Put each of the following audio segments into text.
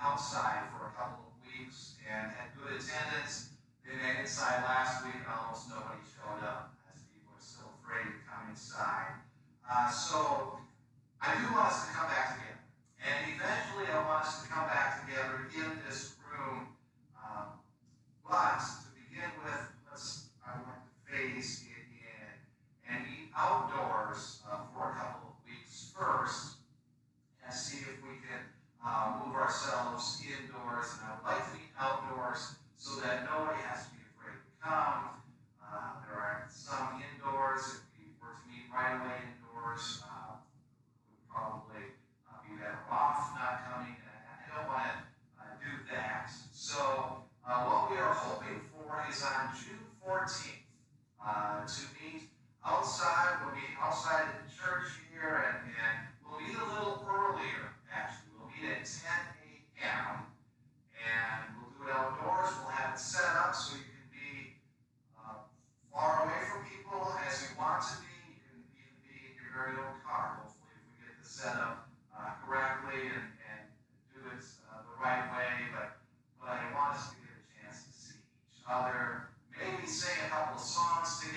outside for a couple of weeks and had good attendance. They at inside last week, almost nobody showed up as people were still afraid to come inside. Uh, so I do want us to come back together. And eventually I want us to come back together in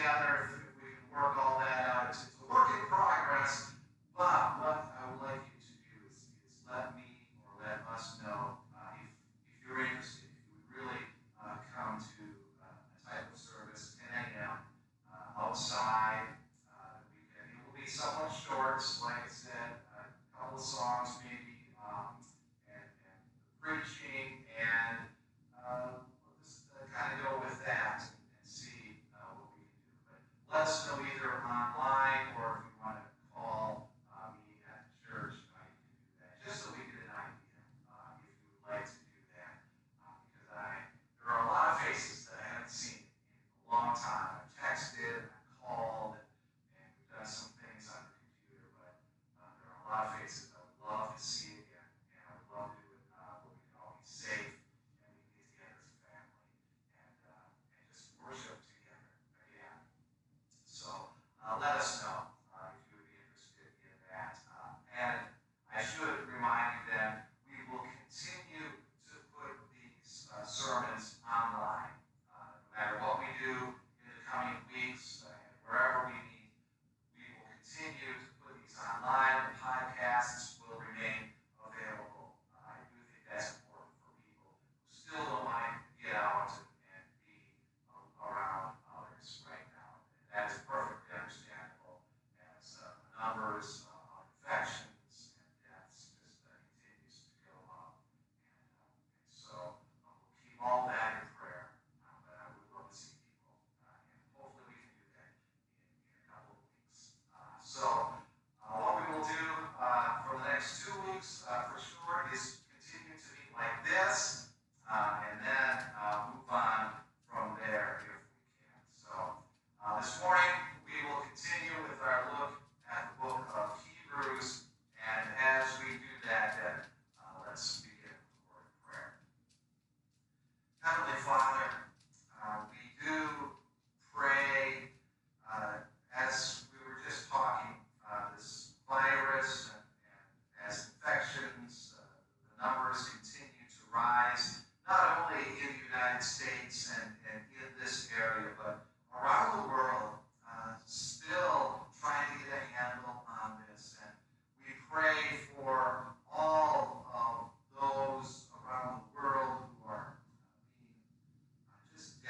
together.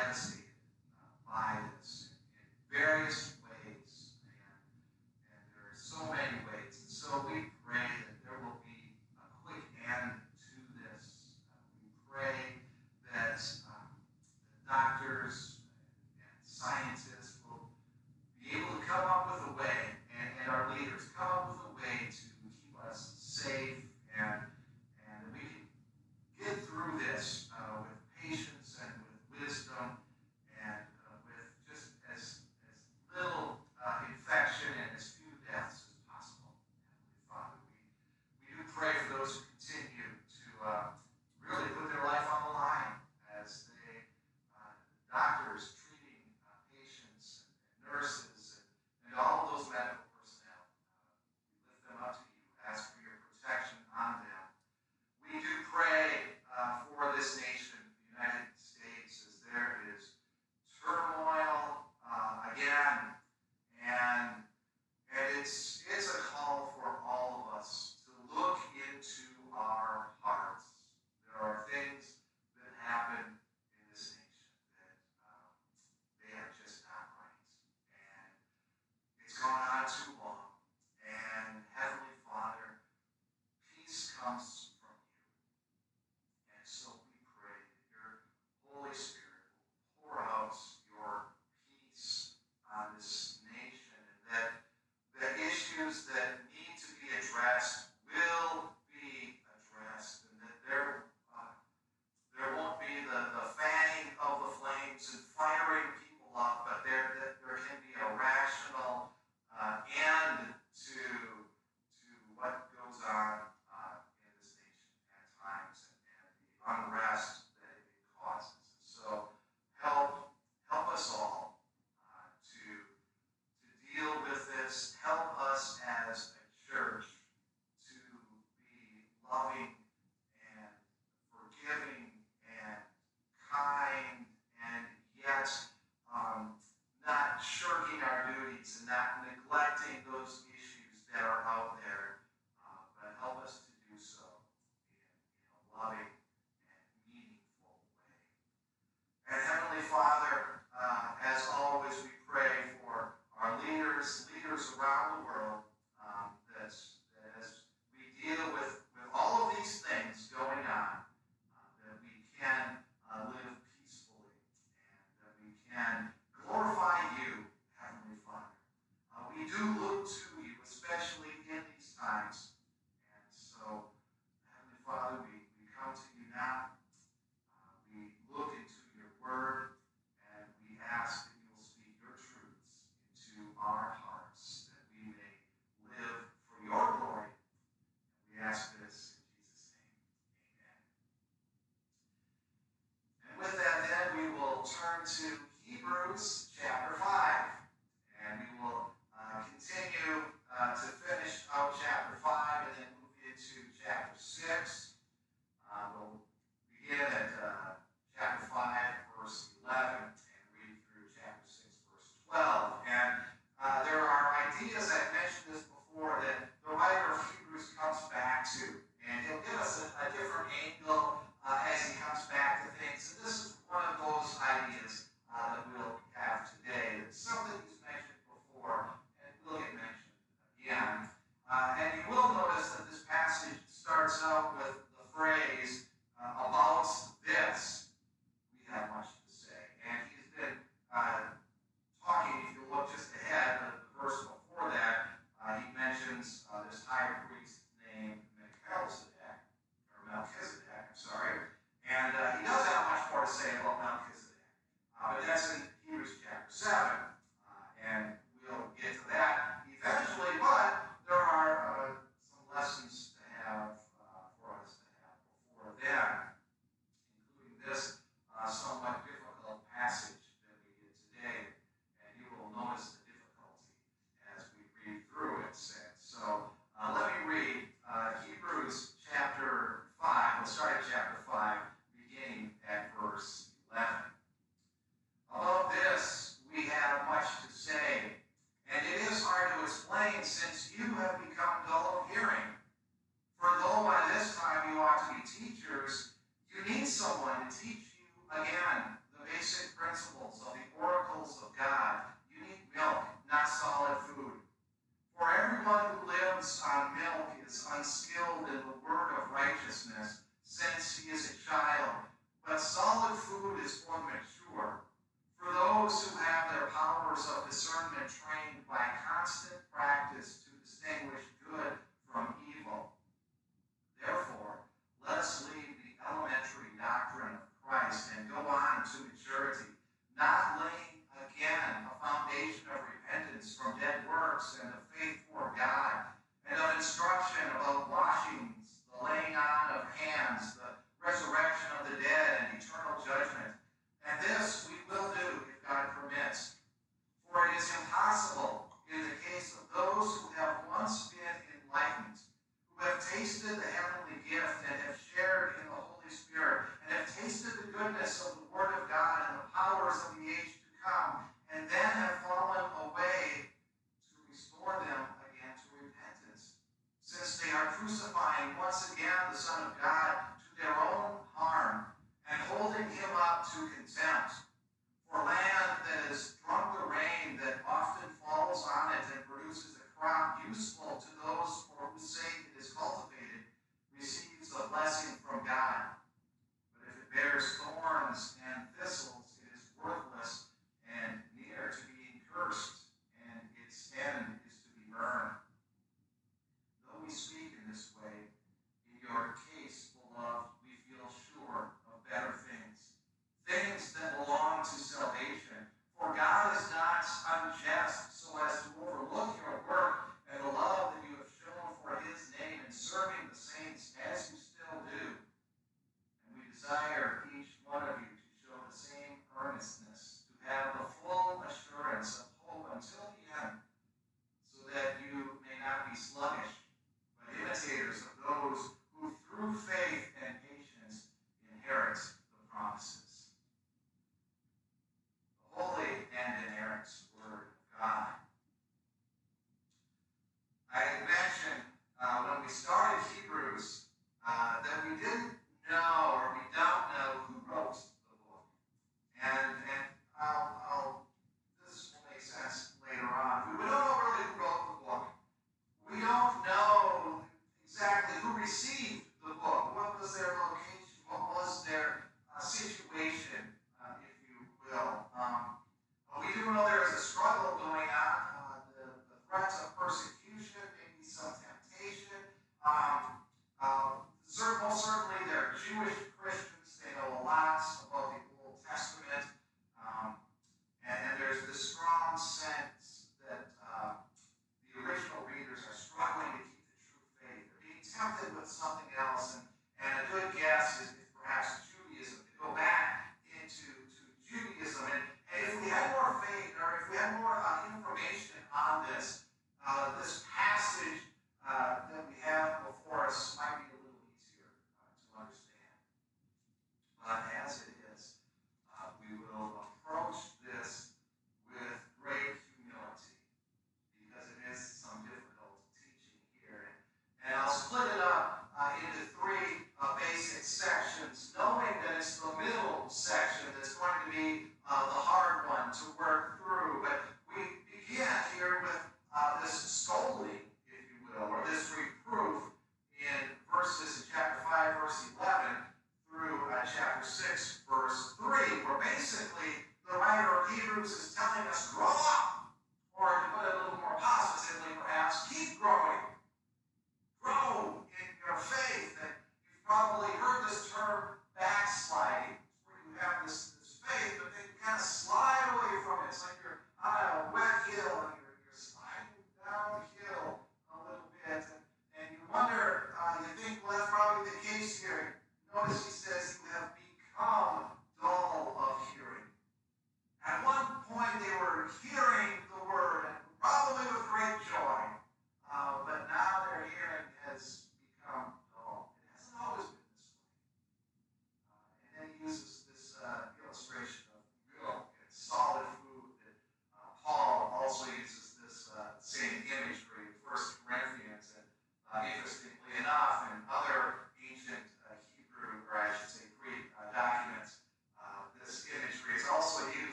fantasy.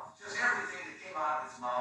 mouth, just everything that came out of his mouth.